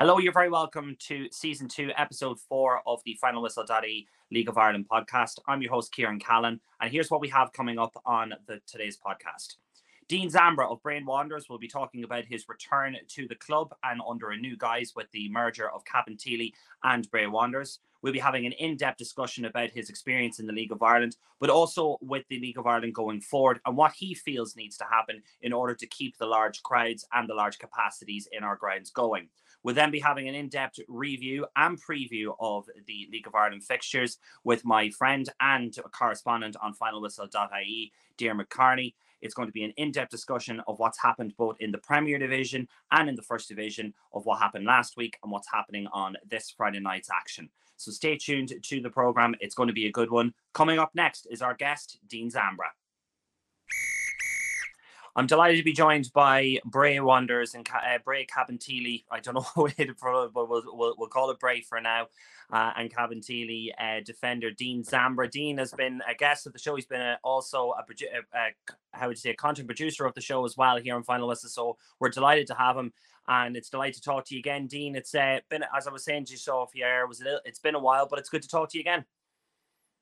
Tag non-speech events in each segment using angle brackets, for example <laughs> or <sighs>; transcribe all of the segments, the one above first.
Hello, you're very welcome to season two, episode four of the Final Whistle Daddy League of Ireland podcast. I'm your host, Kieran Callan, and here's what we have coming up on the today's podcast. Dean Zambra of Bray Wanderers will be talking about his return to the club and under a new guise with the merger of Cabinteely and Bray Wanderers. We'll be having an in depth discussion about his experience in the League of Ireland, but also with the League of Ireland going forward and what he feels needs to happen in order to keep the large crowds and the large capacities in our grounds going. We'll then be having an in depth review and preview of the League of Ireland fixtures with my friend and correspondent on finalwhistle.ie, Diarmuid McCarney. It's going to be an in depth discussion of what's happened both in the Premier Division and in the First Division, of what happened last week and what's happening on this Friday night's action. So stay tuned to the program. It's going to be a good one. Coming up next is our guest, Dean Zambra. I'm delighted to be joined by Bray Wanderers and uh, Bray Cabinteely. I don't know <laughs> what it but we'll, we'll, we'll call it Bray for now. Uh, and Cabinteely uh, defender Dean Zambra. Dean has been a guest of the show. He's been a, also a, a, a, how would you say a content producer of the show as well here on Final Whistle. So we're delighted to have him, and it's delighted to talk to you again, Dean. It's uh, been as I was saying to you, Sophia, it was a little, it's been a while, but it's good to talk to you again.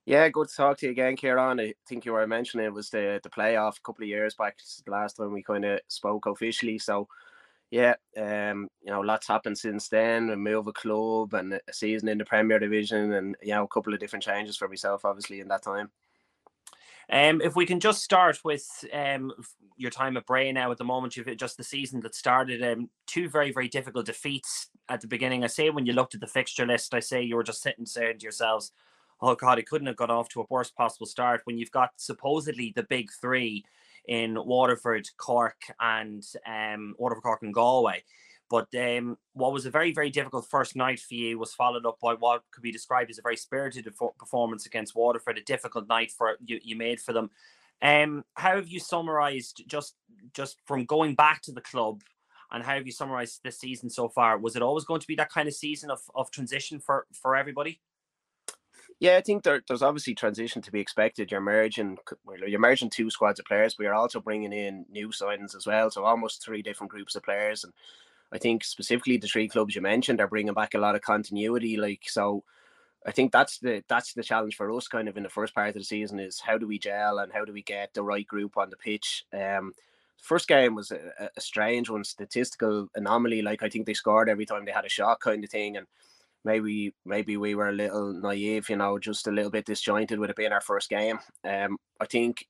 Yeah, good to talk to you again, Kieran. I think you were mentioning it was the the playoff a couple of years back, the last time we kind of spoke officially. So, yeah, um, you know, lots happened since then. A move a club and a season in the Premier Division, and you know, a couple of different changes for myself, obviously, in that time. Um, if we can just start with um, your time at Bray now at the moment, you've just the season that started. Um, two very, very difficult defeats at the beginning. I say when you looked at the fixture list, I say you were just sitting saying to yourselves, oh god, it couldn't have got off to a worse possible start when you've got supposedly the big three in Waterford, Cork, and um, Waterford, Cork, and Galway. But um, what was a very, very difficult first night for you was followed up by what could be described as a very spirited performance against Waterford, a difficult night for you, you made for them. Um, how have you summarised just just from going back to the club, and how have you summarised this season so far? Was it always going to be that kind of season of, of transition for for everybody? Yeah, I think there, there's obviously transition to be expected. You're merging, you're merging two squads of players, but you're also bringing in new signings as well. So almost three different groups of players, and I think specifically the three clubs you mentioned are bringing back a lot of continuity. Like so, I think that's the that's the challenge for us, kind of in the first part of the season, is how do we gel and how do we get the right group on the pitch. Um, first game was a, a strange one, statistical anomaly. Like I think they scored every time they had a shot, kind of thing, and maybe maybe we were a little naive, you know, just a little bit disjointed with it being our first game. Um, I think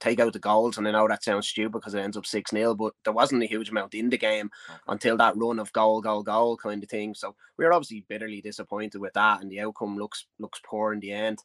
take out the goals, and I know that sounds stupid because it ends up six 0 but there wasn't a huge amount in the game until that run of goal, goal, goal kind of thing. So we were obviously bitterly disappointed with that, and the outcome looks looks poor in the end.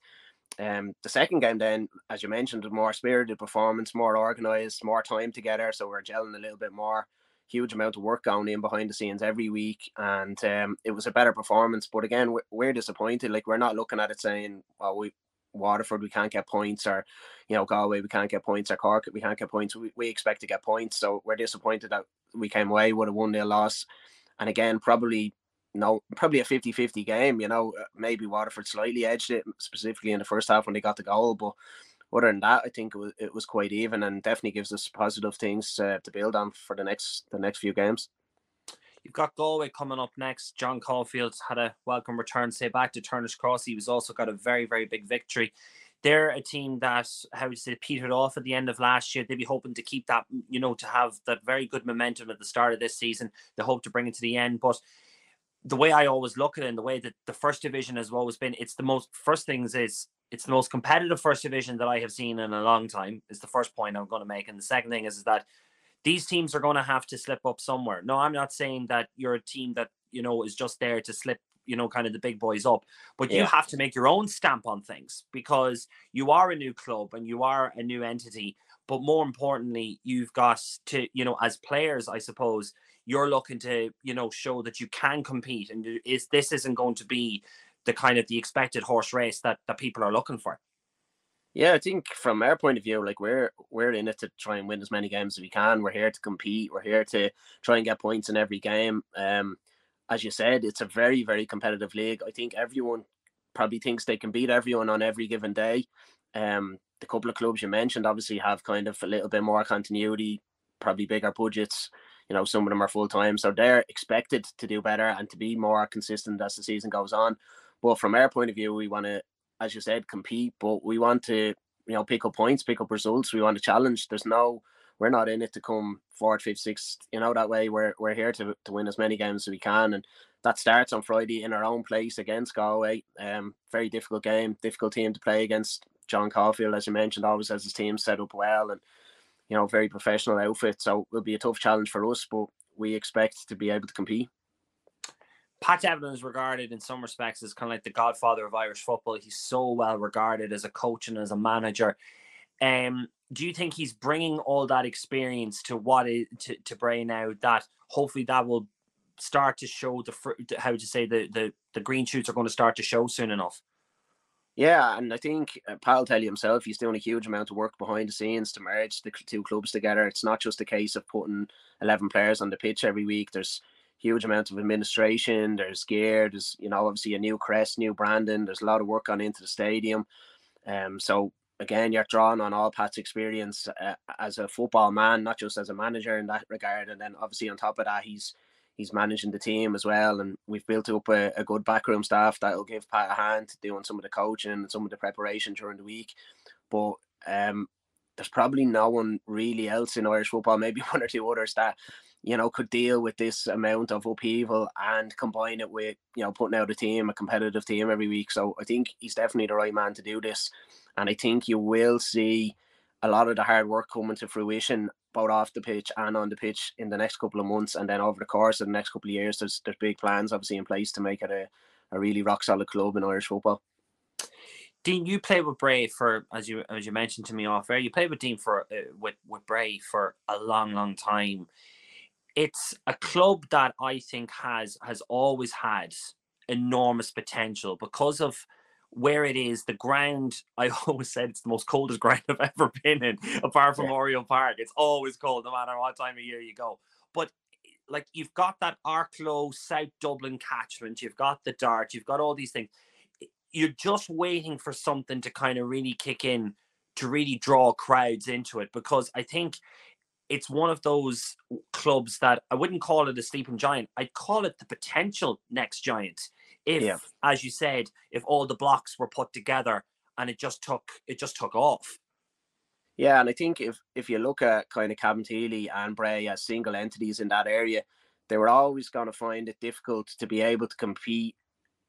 Um, the second game, then, as you mentioned, a more spirited performance, more organised, more time together, so we're gelling a little bit more huge amount of work going in behind the scenes every week, and um, it was a better performance. But again, we're, we're disappointed. Like we're not looking at it saying, "Well, we Waterford we can't get points," or you know Galway we can't get points, or Cork we can't get points. We, we expect to get points, so we're disappointed that we came away with a one 0 loss. And again, probably no, probably a 50-50 game. You know, maybe Waterford slightly edged it, specifically in the first half when they got the goal, but other than that, I think it was, it was quite even and definitely gives us positive things uh, to build on for the next the next few games. You've got Galway coming up next. John Caulfield's had a welcome return, say back to Turner's Cross. He was also got a very very big victory. They're a team that, how would you say, petered off at the end of last year. They'd be hoping to keep that, you know, to have that very good momentum at the start of this season. They hope to bring it to the end, but the way I always look at it and the way that the first division has always been, it's the most first things is it's the most competitive first division that I have seen in a long time. Is the first point I'm going to make, and the second thing is, is that these teams are going to have to slip up somewhere. No, I'm not saying that you're a team that you know is just there to slip, you know, kind of the big boys up, but yeah. you have to make your own stamp on things because you are a new club and you are a new entity. But more importantly, you've got to, you know, as players, I suppose, you're looking to, you know, show that you can compete, and is this isn't going to be the kind of the expected horse race that that people are looking for. Yeah, I think from our point of view, like we're we're in it to try and win as many games as we can. We're here to compete. We're here to try and get points in every game. Um, as you said, it's a very very competitive league. I think everyone probably thinks they can beat everyone on every given day. Um, the couple of clubs you mentioned obviously have kind of a little bit more continuity, probably bigger budgets you know, some of them are full time. So they're expected to do better and to be more consistent as the season goes on. But from our point of view, we want to, as you said, compete, but we want to, you know, pick up points, pick up results. We want to challenge. There's no, we're not in it to come fourth, fifth, sixth, you know, that way. We're we're here to, to win as many games as we can. And that starts on Friday in our own place against Galway. Um, very difficult game, difficult team to play against. John Caulfield, as you mentioned, always has his team set up well and you know, very professional outfit. So it'll be a tough challenge for us, but we expect to be able to compete. Pat Devlin is regarded in some respects as kind of like the godfather of Irish football. He's so well regarded as a coach and as a manager. Um, do you think he's bringing all that experience to what is to, to Bray now that hopefully that will start to show the how to say the, the the green shoots are going to start to show soon enough? Yeah, and I think uh, tell you himself he's doing a huge amount of work behind the scenes to merge the two clubs together. It's not just a case of putting eleven players on the pitch every week. There's huge amount of administration. There's gear. There's you know obviously a new crest, new branding. There's a lot of work gone into the stadium. Um, so again, you're drawing on all Pat's experience uh, as a football man, not just as a manager in that regard. And then obviously on top of that, he's he's managing the team as well. And we've built up a, a good backroom staff that'll give Pat a hand doing some of the coaching and some of the preparation during the week. But um, there's probably no one really else in Irish football, <laughs> maybe one or two others that you know could deal with this amount of upheaval and combine it with you know putting out a team, a competitive team every week. So I think he's definitely the right man to do this. And I think you will see a lot of the hard work coming to fruition both off the pitch and on the pitch in the next couple of months and then over the course of the next couple of years there's there's big plans obviously in place to make it a, a really rock solid club in Irish football. Dean, you played with Bray for as you as you mentioned to me off air. You played with Dean for uh, with with Bray for a long, long time. It's a club that I think has has always had enormous potential because of where it is, the ground, I <laughs> always said it's the most coldest ground I've ever been in, apart from yeah. Oriel Park. It's always cold no matter what time of year you go. But like you've got that Arklow, South Dublin catchment, you've got the Dart, you've got all these things. You're just waiting for something to kind of really kick in to really draw crowds into it because I think it's one of those clubs that I wouldn't call it a sleeping giant. I'd call it the potential next giant if yeah. as you said if all the blocks were put together and it just took it just took off yeah and i think if if you look at kind of Cabinteely and bray as single entities in that area they were always going to find it difficult to be able to compete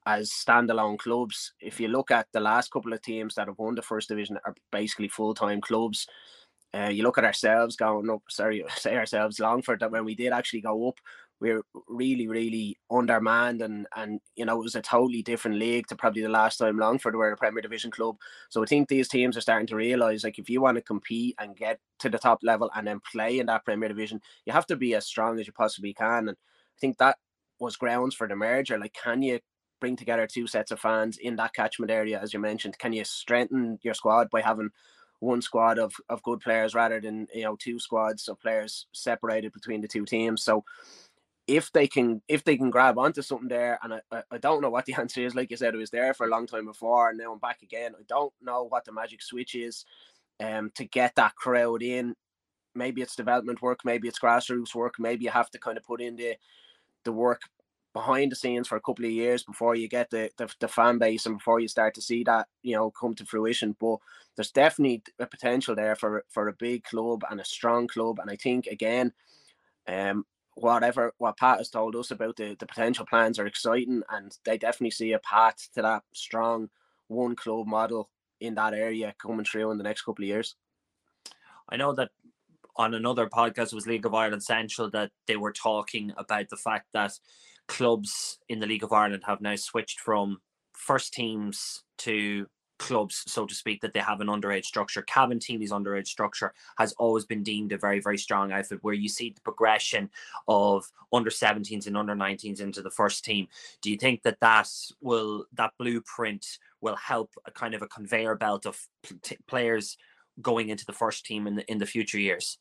as standalone clubs if you look at the last couple of teams that have won the first division are basically full-time clubs uh, you look at ourselves going up sorry <laughs> say ourselves longford that when we did actually go up we are really, really undermanned and and you know it was a totally different league to probably the last time Longford were a Premier Division club. So I think these teams are starting to realise like if you want to compete and get to the top level and then play in that Premier Division, you have to be as strong as you possibly can. And I think that was grounds for the merger. Like, can you bring together two sets of fans in that catchment area, as you mentioned? Can you strengthen your squad by having one squad of, of good players rather than you know two squads of players separated between the two teams? So if they can if they can grab onto something there, and I, I don't know what the <laughs> answer is. Like you said, it was there for a long time before, and now I'm back again. I don't know what the magic switch is, um, to get that crowd in. Maybe it's development work, maybe it's grassroots work, maybe you have to kind of put in the the work behind the scenes for a couple of years before you get the, the, the fan base and before you start to see that you know come to fruition but there's definitely a potential there for for a big club and a strong club and i think again um whatever what Pat has told us about the, the potential plans are exciting and they definitely see a path to that strong one club model in that area coming through in the next couple of years. I know that on another podcast was League of Ireland Central that they were talking about the fact that clubs in the League of Ireland have now switched from first teams to clubs, so to speak, that they have an underage structure. Cabinteely's underage structure has always been deemed a very, very strong outfit where you see the progression of under 17s and under 19s into the first team. Do you think that that will, that blueprint will help a kind of a conveyor belt of players going into the first team in the, in the future years?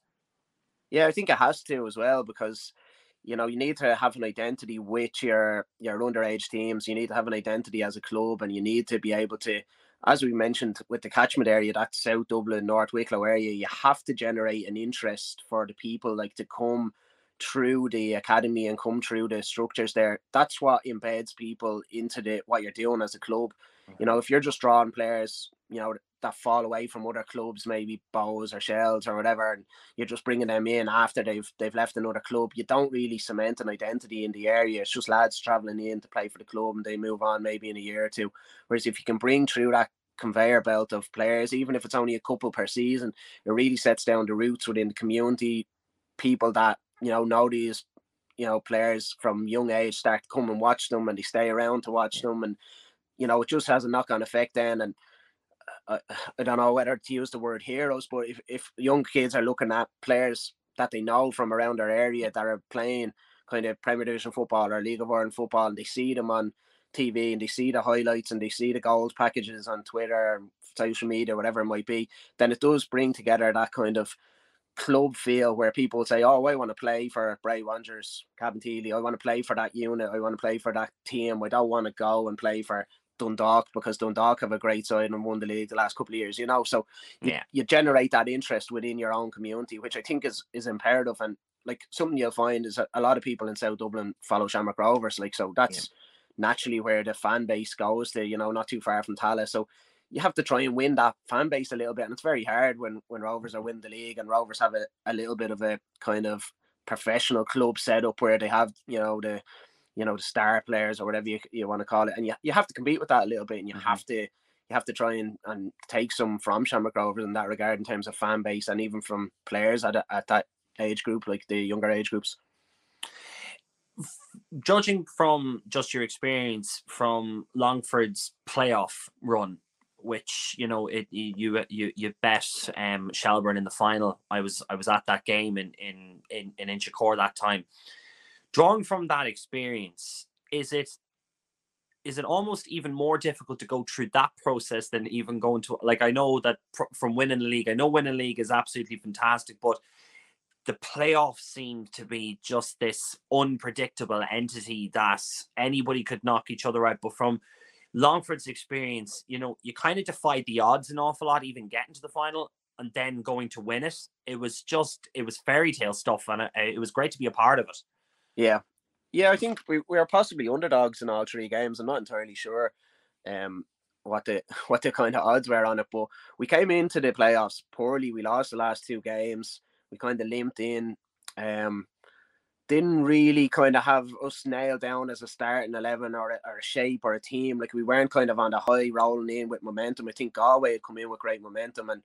Yeah, I think it has to as well because you know you need to have an identity with your your underage teams you need to have an identity as a club and you need to be able to as we mentioned with the catchment area, that South Dublin, North Wicklow area, you have to generate an interest for the people like to come through the academy and come through the structures there. That's what embeds people into the what you're doing as a club. You mm-hmm. know, if you're just drawing players, you know, that fall away from other clubs, maybe Bohs or Shells or whatever, and you're just bringing them in after they've they've left another club. You don't really cement an identity in the area. It's just lads traveling in to play for the club and they move on maybe in a year or two. Whereas if you can bring through that conveyor belt of players, even if it's only a couple per season, it really sets down the roots within the community. People that you know know these you know players from young age start to come and watch them, and they stay around to watch them, and you know it just has a knock on effect then and I, I don't know whether to use the word heroes, but if, if young kids are looking at players that they know from around their area that are playing kind of Premier Division football or League of Ireland football, and they see them on TV and they see the highlights and they see the goals packages on Twitter, social media, whatever it might be, then it does bring together that kind of club feel where people say, "Oh, I want to play for Bray Wanderers, Cabinteely. I want to play for that unit. I want to play for that team. I don't want to go and play for Dundalk because Dundalk have a great side and won the league the last couple of years, you know. So you, yeah. you generate that interest within your own community, which I think is is imperative. And like something you'll find is a, a lot of people in South Dublin follow Shamrock Rovers, like so that's yeah. naturally where the fan base goes to, you know, not too far from Tallaght. So you have to try and win that fan base a little bit, and it's very hard when when Rovers are winning the league and Rovers have a, a little bit of a kind of professional club set up where they have you know the you know the star players or whatever you, you want to call it and you, you have to compete with that a little bit and you mm-hmm. have to you have to try and, and take some from Shamrock Rovers in that regard in terms of fan base and even from players at, at that age group like the younger age groups judging from just your experience from Longford's playoff run which you know it you you you bet um Shelbourne in the final I was I was at that game in in in, in Inchicore that time drawing from that experience, is it is it almost even more difficult to go through that process than even going to like I know that pr- from winning the league, I know winning the league is absolutely fantastic, but the playoffs seem to be just this unpredictable entity that anybody could knock each other out. But from Longford's experience, you know, you kind of defied the odds an awful lot, even getting to the final and then going to win it. It was just, it was fairy tale stuff, and it, it was great to be a part of it. Yeah, yeah, I think we, we are possibly underdogs in all three games. I'm not entirely sure um what the <laughs> what the kind of odds were on it, but we came into the playoffs poorly. We lost the last two games. We kind of limped in. Um, didn't really kind of have us nailed down as a starting eleven or a, or a shape or a team. Like we weren't kind of on the high rolling in with momentum. I think Galway had come in with great momentum and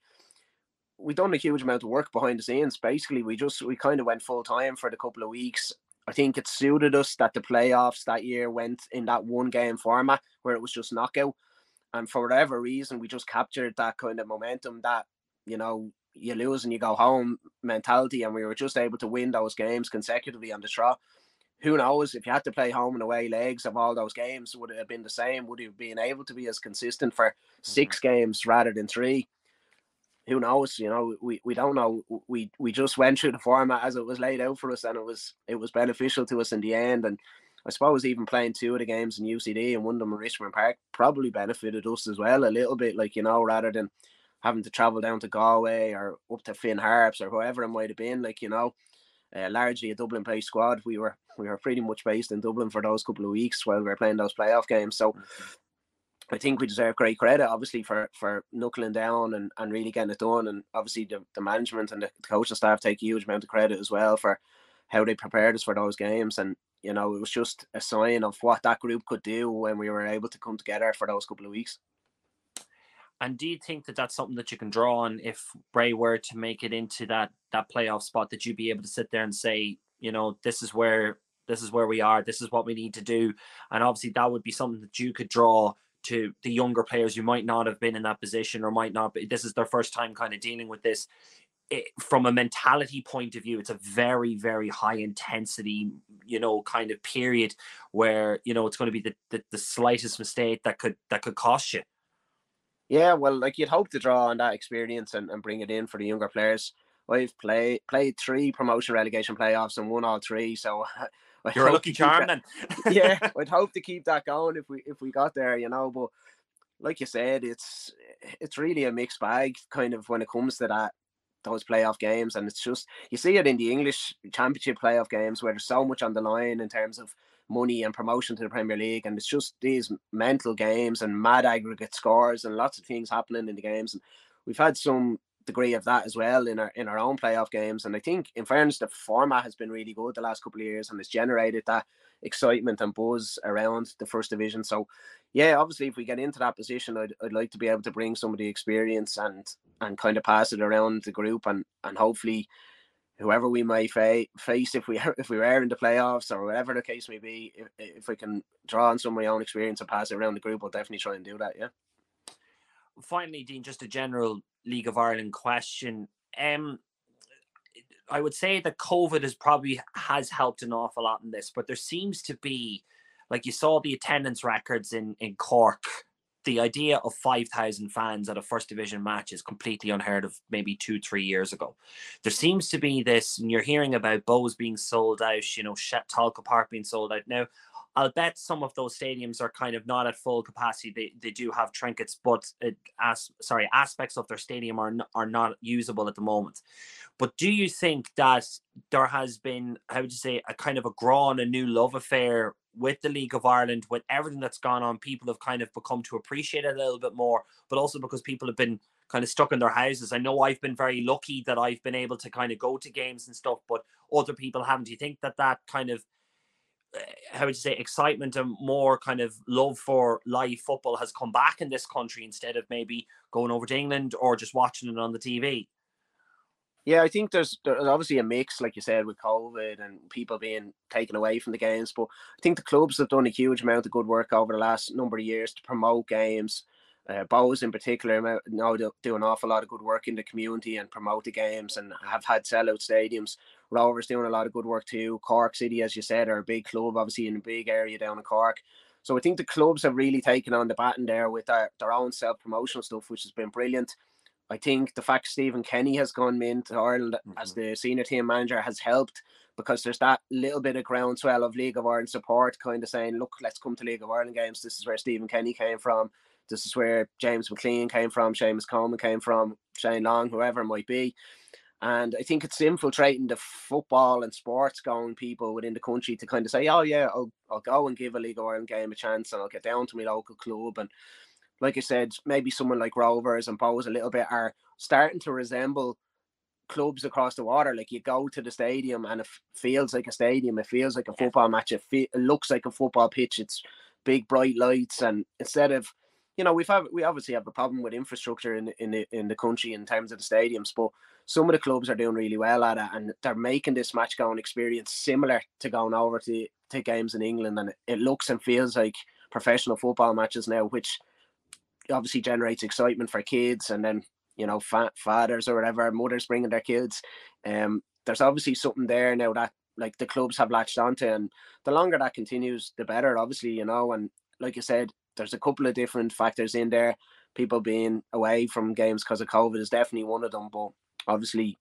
we done a huge amount of work behind the scenes. Basically, we just we kind of went full time for the couple of weeks I think it suited us that the playoffs that year went in that one game format where it was just knockout. And for whatever reason, we just captured that kind of momentum that, you know, you lose and you go home mentality. And we were just able to win those games consecutively on the trot. Who knows if you had to play home and away legs of all those games, would it have been the same? Would you have been able to be as consistent for 6 mm-hmm. games rather than three? Who knows? You know, we, we don't know. We we just went through the format as it was laid out for us, and it was it was beneficial to us in the end. And I suppose even playing two of the games in UCD and one of them in Richmond Park probably benefited us as well a little bit. Like you know, rather than having to travel down to Galway or up to Finn Harps or whoever it might have been. Like you know, uh, largely a Dublin-based squad. We were we were pretty much based in Dublin for those couple of weeks while we were playing those playoff games. So. I think we deserve great credit, obviously, for for knuckling down and, and really getting it done. And obviously, the, the management and the coaching staff take a huge amount of credit as well for how they prepared us for those games. And you know, it was just a sign of what that group could do when we were able to come together for those couple of weeks. And do you think that that's something that you can draw on if Bray were to make it into that that playoff spot? That you'd be able to sit there and say, you know, this is where this is where we are. This is what we need to do. And obviously, that would be something that you could draw to the younger players who might not have been in that position or might not be this is their first time kind of dealing with this. It, from a mentality point of view it's a very very high intensity you know kind of period where you know it's going to be the, the, the slightest mistake that could that could cost you. Yeah well like you'd hope to draw on that experience and, and bring it in for the younger players. I've played played three promotion relegation playoffs and won all three so <laughs> <laughs> You're a lucky charm then. <laughs> yeah, <laughs> I'd hope to keep that going if we if we got there, you know. But like you said, it's it's really a mixed bag, kind of when it comes to that. those playoff games, and it's just you see it in the English Championship playoff games where there's so much on the line in terms of money and promotion to the Premier League, and it's just these mental games and mad aggregate scores and lots of things happening in the games. And we've had some degree of that as well in our in our own playoff games. And I think, in fairness, the format has been really good the last couple of years, and it's generated that excitement and buzz around the first division. So, yeah, obviously, if we get into that position, I'd, I'd like to be able to bring some of the experience and and kind of pass it around the group, and and hopefully whoever we may fa- face if we if we were in the playoffs or whatever the case may be, if, if we can draw on some of my own experience and pass it around the group, I'll definitely try and do that. Yeah. Finally, Dean, just a general League of Ireland question. Um, I would say that COVID has probably has helped an awful lot in this, but there seems to be, like you saw the attendance records in in Cork the idea of 5,000 fans at a first division match is completely unheard of maybe two, three years ago. There seems to be this, and you're hearing about Bohs being sold out, you know, Tolka Park being sold out. Now, I'll bet some of those stadiums are kind of not at full capacity. They, they do have trinkets, but it, as sorry, aspects of their stadium are are not usable at the moment. But do you think that there has been, how would you say, a kind of a grown, a new love affair with the League of Ireland, with everything that's gone on, people have kind of become to appreciate it a little bit more, but also because people have been kind of stuck in their houses. I know I've been very lucky that I've been able to kind of go to games and stuff, but other people haven't. Do you think that that kind of eh, how would you say excitement and more kind of love for live football has come back in this country instead of maybe going over to England or just watching it on the TV? Yeah, I think there's there's obviously a mix, like you said, with COVID and people being taken away from the games. But I think the clubs have done a huge amount of good work over the last number of years to promote games. Uh, Bohs in particular now do an awful lot of good work in the community and promote the games and have had sellout stadiums. Rovers doing a lot of good work too. Cork City, as you said, are a big club, obviously in a big area down in Cork. So I think the clubs have really taken on the baton there with their, their own self promotional stuff, which has been brilliant. I think the fact Stephen Kenny has gone into Ireland mm-hmm. as the senior team manager has helped because there's that little bit of groundswell of League of Ireland support, kind of saying, look, let's come to League of Ireland games. This is where Stephen Kenny came from. This is where James McLean came from, Seamus Coleman came from, Shane Long, whoever it might be. And I think it's infiltrating the football and sports going people within the country to kind of say, oh, yeah, I'll, I'll go and give a League of Ireland game a chance and I'll get down to my local club. And like I said, maybe someone like Rovers and Bohs a little bit are starting to resemble clubs across the water. Like you go to the stadium and it feels like a stadium. It feels like a football match. It, fe- it looks like a football pitch. It's big bright lights and instead of you know we've had we obviously have a problem with infrastructure in in the in the country in terms of the stadiums, but some of the clubs are doing really well at it and they're making this match going experience similar to going over to to games in England and it, it looks and feels like professional football matches now, which obviously generates excitement for kids and then you know fa- fathers or whatever mothers bringing their kids um there's obviously something there now that like the clubs have latched onto and the longer that continues the better obviously you know and like you said there's a couple of different factors in there people being away from games because of covid is definitely one of them but obviously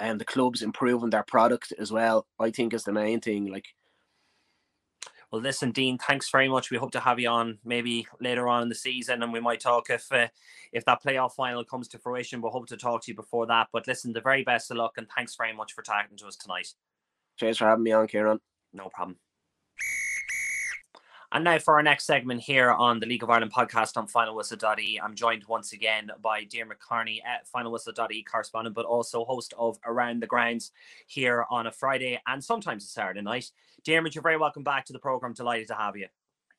and um, the clubs improving their product as well i think is the main thing like well, listen, Dean, thanks very much. We hope to have you on maybe later on in the season, and we might talk if uh, if that playoff final comes to fruition. We'll hope to talk to you before that. But listen, the very best of luck, and thanks very much for talking to us tonight. Cheers for having me on, Kieran. No problem. And now for our next segment here on the League of Ireland podcast on Final Whistle.ie, I'm joined once again by Diarmuid Kearney, at Final Whistle.ie correspondent, but also host of Around the Grounds here on a Friday and sometimes a Saturday night. Diarmuid, you're very welcome back to the program. Delighted to have you.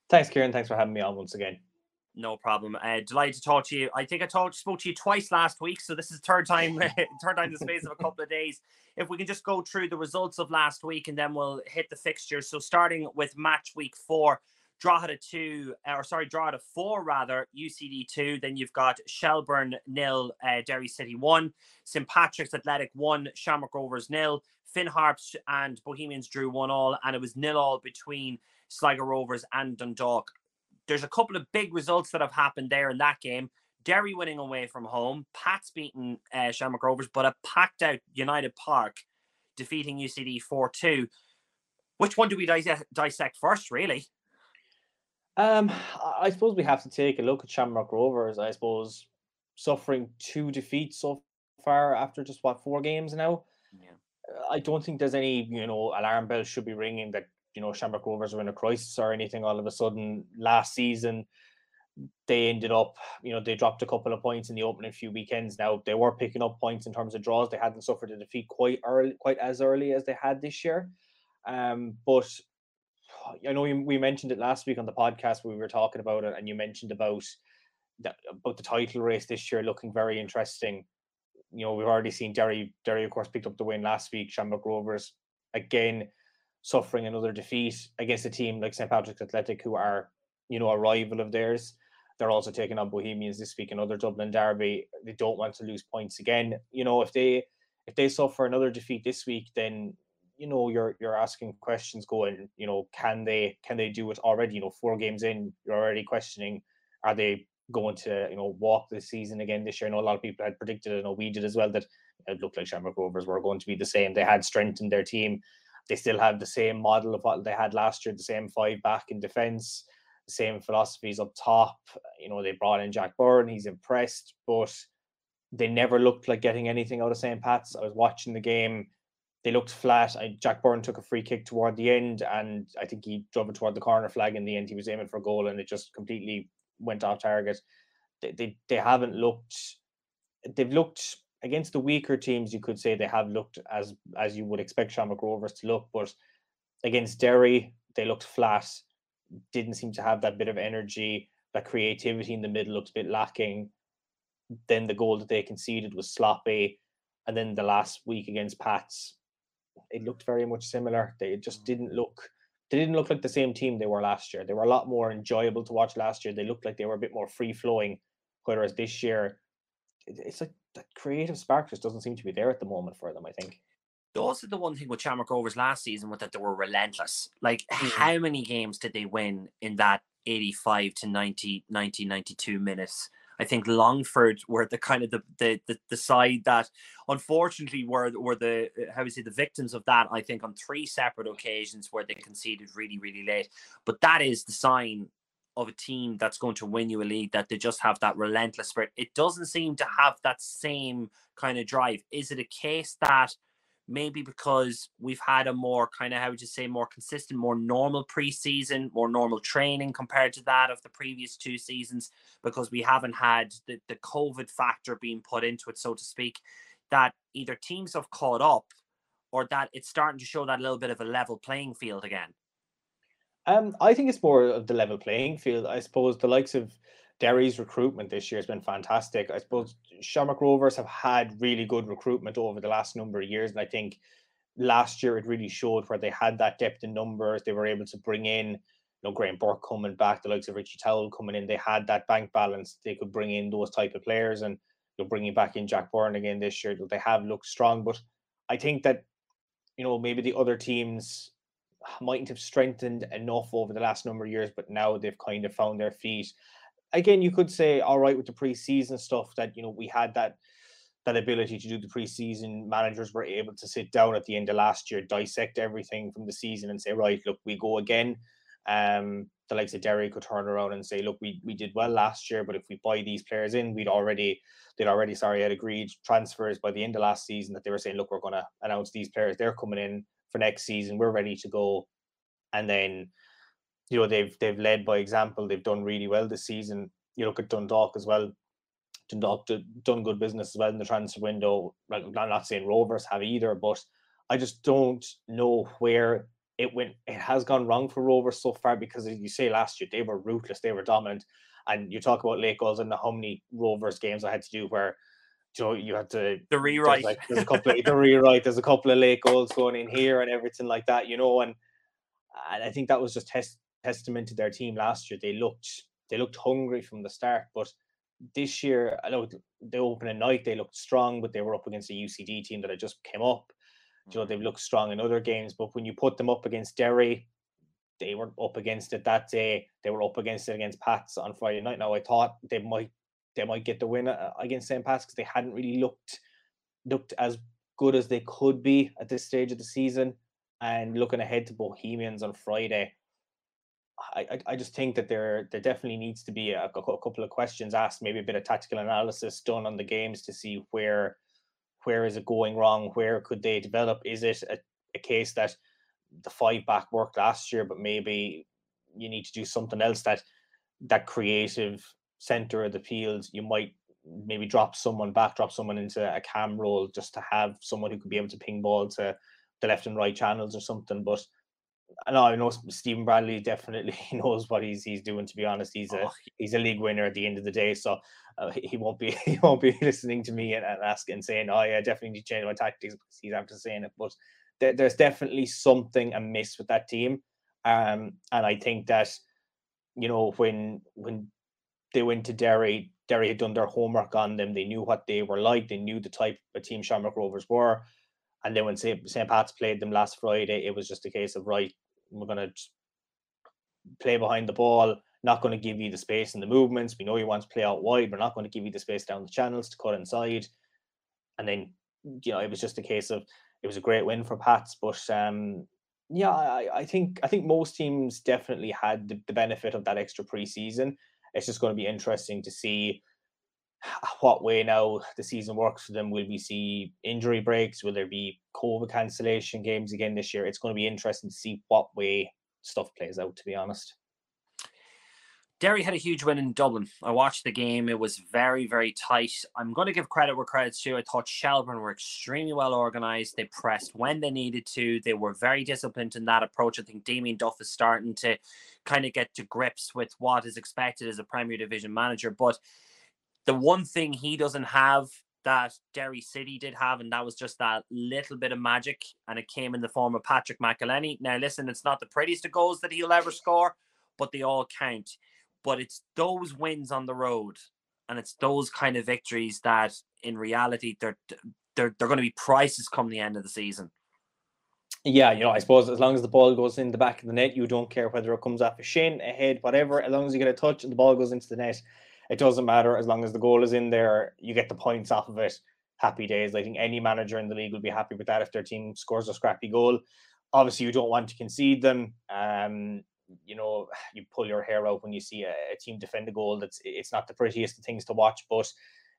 Thanks, Kieran. Thanks for having me on once again. No problem. Uh, delighted to talk to you. I think I talked spoke to you twice last week, so this is third time <laughs> third time in the space of a couple of days. If we can just go through the results of last week and then we'll hit the fixtures. So starting with match week four, Drogheda two, or sorry, Drogheda four rather, UCD two. Then you've got Shelbourne nil, uh, Derry City one, St Patrick's Athletic one, Shamrock Rovers nil, Finn Harps and Bohemians drew one all, and it was nil all between Sligo Rovers and Dundalk. There's a couple of big results that have happened there in that game. Derry winning away from home, Pats beating uh, Shamrock Rovers, but a packed out United Park defeating UCD 4 2. Which one do we dissect first, really? Um, I suppose we have to take a look at Shamrock Rovers. I suppose suffering two defeats so far after just what four games now. Yeah. I don't think there's any you know alarm bells should be ringing that you know Shamrock Rovers are in a crisis or anything. All of a sudden, last season they ended up, you know, they dropped a couple of points in the opening few weekends. Now they were picking up points in terms of draws. They hadn't suffered a defeat quite early, quite as early as they had this year. Um, but I know we mentioned it last week on the podcast. We were talking about it, and you mentioned about that about the title race this year looking very interesting. You know, we've already seen Derry. Derry, of course, picked up the win last week. Shamrock Rovers again suffering another defeat against a team like St Patrick's Athletic, who are you know a rival of theirs. They're also taking on Bohemians this week, in another Dublin derby. They don't want to lose points again. You know, if they if they suffer another defeat this week, then you know you're you're asking questions going, you know, can they can they do it already? You know, four games in, you're already questioning, are they going to, you know, walk the season again this year? I know a lot of people had predicted, I know we did as well, that it looked like Shamrock Rovers were going to be the same. They had strengthened their team. They still have the same model of what they had last year, the same five back in defence the same philosophies up top. You know, they brought in Jack Byrne, he's impressed, but they never looked like getting anything out of St. Pat's. I was watching the game, they looked flat. I, Jack Byrne took a free kick toward the end, and I think he drove it toward the corner flag in the end. He was aiming for a goal, and it just completely went off target. They, they, they haven't looked, they've looked against the weaker teams, you could say they have looked as as you would expect Shamrock Rovers to look, but against Derry, they looked flat didn't seem to have that bit of energy. That creativity in the middle looked a bit lacking. Then the goal that they conceded was sloppy. And then the last week against Pats, it looked very much similar. They just mm. didn't look they didn't look like the same team they were last year. They were a lot more enjoyable to watch last year. They looked like they were a bit more free flowing. Whereas this year, it's like that creative spark just doesn't seem to be there at the moment for them. I think also the one thing with Shamrock Rovers last season was that they were relentless. Like mm-hmm. how many games did they win in that 85 to 90, 90, 92 minutes? I think Longford were the kind of the the the, the side that unfortunately were were the uh, how we say the victims of that. I think on three separate occasions where they conceded really really late. But that is the sign of a team that's going to win you a league that they just have that relentless spirit. It doesn't seem to have that same kind of drive. Is it a case that maybe because we've had a more kind of how would you say more consistent, more normal preseason, more normal training compared to that of the previous two seasons, because we haven't had the, the COVID factor being put into it, so to speak, that either teams have caught up or that it's starting to show that little bit of a level playing field again. Um, I think it's more of the level playing field. I suppose the likes of Derry's recruitment this year has been fantastic. I suppose Shamrock Rovers have had really good recruitment over the last number of years, and I think last year it really showed where they had that depth in numbers. They were able to bring in, you know, Graham Burke coming back, the likes of Richie Towell coming in. They had that bank balance. They could bring in those type of players, and you know, bringing back in Jack Byrne again this year. They have looked strong, but I think that you know maybe the other teams mightn't have strengthened enough over the last number of years, but now they've kind of found their feet again, you could say, all right, with the preseason stuff, that you know we had that that ability to do the preseason. Managers were able to sit down at the end of last year, dissect everything from the season, and say, right, look, we go again. Um, the likes of Derry could turn around and say, look, we, we did well last year, but if we buy these players in, we'd already they'd already sorry had agreed transfers by the end of last season that they were saying, look, we're gonna announce these players, they're coming in for next season, we're ready to go. And then you know they've they've led by example. They've done really well this season. You look at Dundalk as well. Dundalk done good business as well in the transfer window. Like I'm not saying Rovers have either, but I just don't know where it went. It has gone wrong for Rovers so far because, as you say, last year they were ruthless, they were dominant, and you talk about late goals and how many Rovers games I had to do where you know, you had to the rewrite. There's, like, there's a couple of the rewrite. There's a couple of late goals going in here and everything like that, you know. And and I think that was just test testament to their team last year. They looked they looked hungry from the start, but this year, I know the opening night they looked strong, but they were up against a UCD team that had just came up. You know, they've mm. looked strong in other games, but when you put them up against Derry, they were up against it that day. They were up against it against Pats on Friday night. Now I thought they might they might get the win uh, against St. Pat's because they hadn't really looked looked as good as they could be at this stage of the season. And looking ahead to Bohemians on Friday, I, I just think that there there definitely needs to be a, a, couple of questions asked, maybe a bit of tactical analysis done on the games to see where where is it going wrong? Where could they develop? Is it a, a case that the five back worked last year, but maybe you need to do something else that that creative center of the field, you might maybe drop someone back, drop someone into a cam role just to have someone who could be able to ping ball to the left and right channels or something. But I know I know Stephen Bradley definitely <laughs> knows what he's he's doing. To be honest, he's a oh. he's a league winner at the end of the day, so uh, he won't be <laughs> he won't be listening to me and, and asking saying, "Oh yeah, definitely need to change my tactics." Because he's after saying it, but there, there's definitely something amiss with that team, um, and I think that you know when when they went to Derry, Derry had done their homework on them. They knew what they were like. They knew the type of team Shamrock Rovers were. And then when St. Pat's played them last Friday, it was just a case of right, we're going to play behind the ball, not going to give you the space and the movements. We know you want to play out wide. We're not going to give you the space down the channels to cut inside. And then, you know, it was just a case of it was a great win for Pats. But um, yeah, I, I think I think most teams definitely had the, the benefit of that extra preseason. It's just going to be interesting to see what way now the season works for them. Will we see injury breaks? Will there be COVID cancellation games again this year? It's going to be interesting to see what way stuff plays out, to be honest. Derry had a huge win in Dublin. I watched the game. It was very, very tight. I'm going to give credit where credit's due. I thought Shelbourne were extremely well organised. They pressed when they needed to. They were very disciplined in that approach. I think Damien Duff is starting to kind of get to grips with what is expected as a Premier Division manager. But the one thing he doesn't have that Derry City did have, and that was just that little bit of magic, and it came in the form of Patrick McEleney. Now, listen, it's not the prettiest of goals that he'll ever score, but they all count. But it's those wins on the road, and it's those kind of victories that, in reality, they're they're they're going to be prices come the end of the season. Yeah, you know, I suppose as long as the ball goes in the back of the net, you don't care whether it comes off a shin, a head, whatever. As long as you get a touch and the ball goes into the net, it doesn't matter as long as the goal is in there, you get the points off of it. Happy days. I think any manager in the league will be happy with that if their team scores a scrappy goal. Obviously, you don't want to concede them. Um, you know, you pull your hair out when you see a, a team defend a goal. That's it's not the prettiest of things to watch, but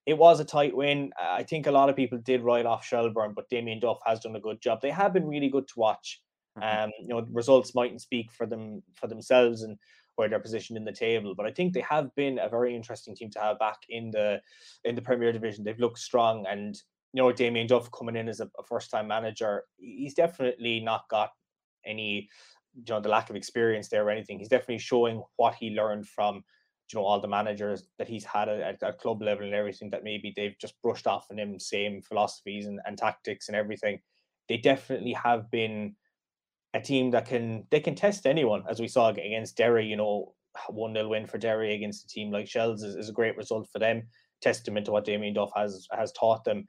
it was a tight win. I think a lot of people did write off Shelbourne, but Damien Duff has done a good job. They have been really good to watch. Mm-hmm. Um, you know, results mightn't speak for them for themselves, and where they're positioned in the table. But I think they have been a very interesting team to have back in the in the Premier Division. They've looked strong, and you know Damien Duff coming in as a, a first time manager, he's definitely not got any you know the lack of experience there or anything. He's definitely showing what he learned from you know all the managers that he's had at, at club level and everything that maybe they've just brushed off on him same philosophies and, and tactics and everything they definitely have been a team that can they can test anyone, as we saw against Derry. You know, one 0 win for Derry against a team like Shells is, is a great result for them. Testament to what Damien Duff has has taught them.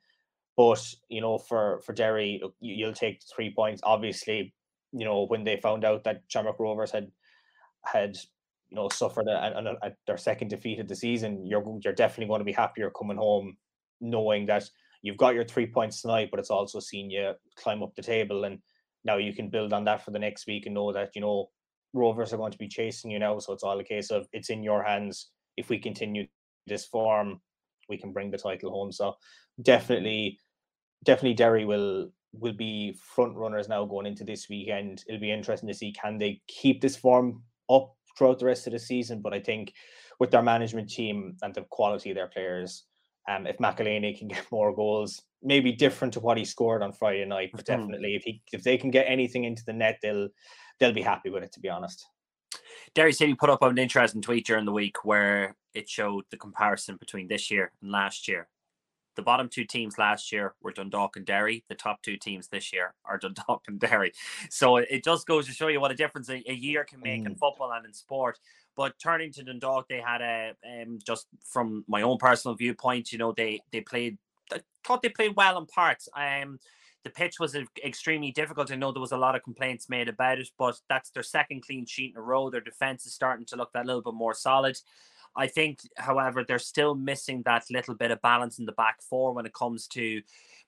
But you know, for for Derry, you'll take three points. Obviously, you know when they found out that Shamrock Rovers had had you know suffered a, a, a, their second defeat of the season, you're you're definitely going to be happier coming home, knowing that you've got your three points tonight, but it's also seen you climb up the table and now you can build on that for the next week and know that you know Rovers are going to be chasing you now. So it's all a case of it's in your hands. If we continue this form, we can bring the title home. So definitely, definitely Derry will will be front runners now going into this weekend. It'll be interesting to see can they keep this form up throughout the rest of the season. But I think with their management team and the quality of their players, um, if McEleney can get more goals, maybe different to what he scored on Friday night, but mm-hmm. definitely if he if they can get anything into the net, they'll they'll be happy with it. To be honest. Derry City put up an interesting tweet during the week where it showed the comparison between this year and last year. The bottom two teams last year were Dundalk and Derry. The top two teams this year are <laughs> Dundalk and Derry. So it just goes to show you what a difference a, a year can make mm. in football and in sport. But turning to Dundalk, they had a um, just from my own personal viewpoint, you know, they they played. I thought they played well in parts. Um, the pitch was extremely difficult. I know there was a lot of complaints made about it, but that's their second clean sheet in a row. Their defense is starting to look that little bit more solid. I think, however, they're still missing that little bit of balance in the back four when it comes to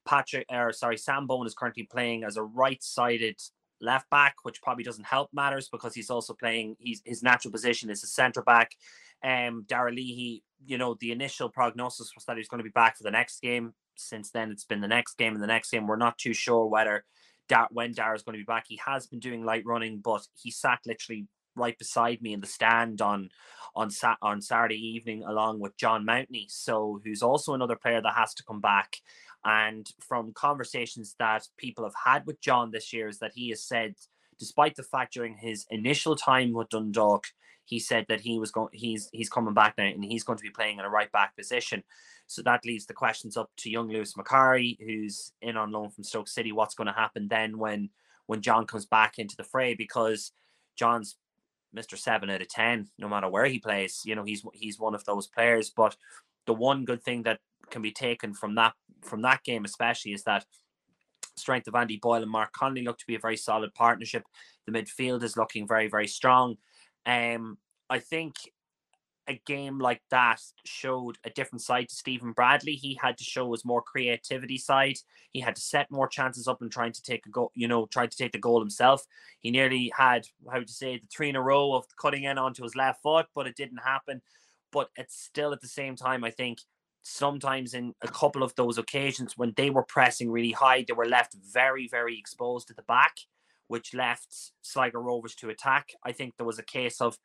Patrick, or sorry, Sam Bone is currently playing as a right-sided left back, which probably doesn't help matters because he's also playing. He's his natural position is a centre back. Um, Leahy, you know, the initial prognosis was that he's going to be back for the next game. since then it's been the next game and the next game. We're not too sure whether Dar- when Dara's going to be back. He has been doing light running, but he sat literally right beside me in the stand on on sat on Saturday evening along with John Mountney, so who's also another player that has to come back. And from conversations that people have had with John this year, is that he has said, despite the fact during his initial time with Dundalk, he said that he was going he's he's coming back now and he's going to be playing in a right back position. So that leaves the questions up to young Lewis Macari, who's in on loan from Stoke City. What's going to happen then when when John comes back into the fray? Because John's Mr. Seven out of ten, no matter where he plays. You know, he's he's one of those players. But the one good thing that can be taken from that from that game, especially, is that strength of Andy Boyle and Mark Connolly look to be a very solid partnership. The midfield is looking very, very strong. Um, I think a game like that showed a different side to Stephen Bradley. He had to show his more creativity side. He had to set more chances up and trying to take a goal, you know, trying to take the goal himself. He nearly had, how to say, the three in a row of cutting in onto his left foot, but it didn't happen. But it's still at the same time, I think sometimes in a couple of those occasions when they were pressing really high, they were left very, very exposed at the back, which left Sligo Rovers to attack. I think there was a case of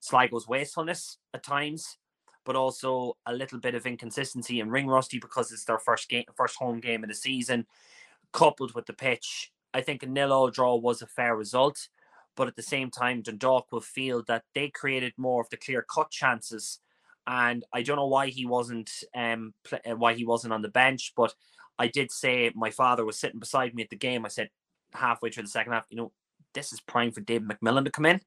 Sligo's wastefulness at times, but also a little bit of inconsistency in ring rusty because it's their first game, first home game of the season, coupled with the pitch. I think a nil-all draw was a fair result, but at the same time, Dundalk will feel that they created more of the clear-cut chances, and I don't know why he wasn't um uh, why he wasn't on the bench, but I did say my father was sitting beside me at the game. I said halfway through the second half, you know, this is prime for Dave McMillan to come in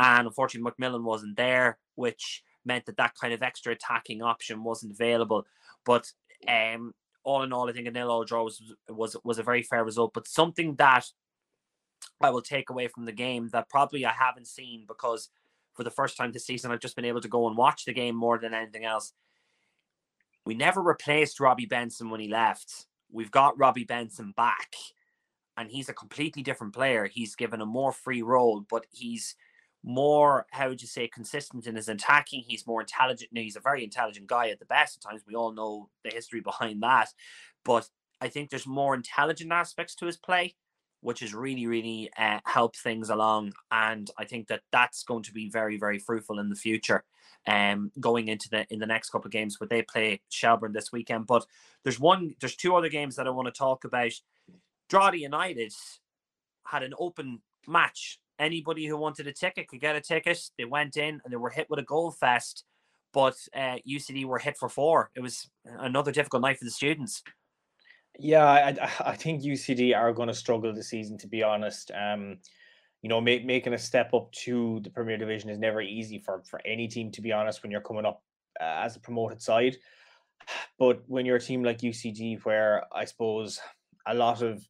and unfortunately, McMillan wasn't there, which meant that that kind of extra attacking option wasn't available. But um, all in all, I think a nil all draw was, was was a very fair result. But something that I will take away from the game that probably I haven't seen because for the first time this season I've just been able to go and watch the game more than anything else. We never replaced Robbie Benson when he left. We've got Robbie Benson back, and he's a completely different player. He's given a more free role, but he's more, how would you say, consistent in his attacking. He's more intelligent. Now, he's a very intelligent guy at the best at times. We all know the history behind that. But I think there's more intelligent aspects to his play, which has really, really uh, helped things along. And I think that that's going to be very, very fruitful in the future. Um, going into the in the next couple of games, but they play Shelbourne this weekend. But there's one, there's two other games that I want to talk about. Drogheda United had an open match anybody who wanted a ticket could get a ticket. They went in and they were hit with a goal fest, but uh, UCD were hit for four. It was another difficult night for the students. Yeah, I, I <sighs> think UCD are going to struggle this season, to be honest. Um, you know, make, making a step up to the Premier Division is never easy for for any team, to be honest. When you're coming up uh, as a promoted side, <sighs> but when you're a team like UCD, where I suppose a lot of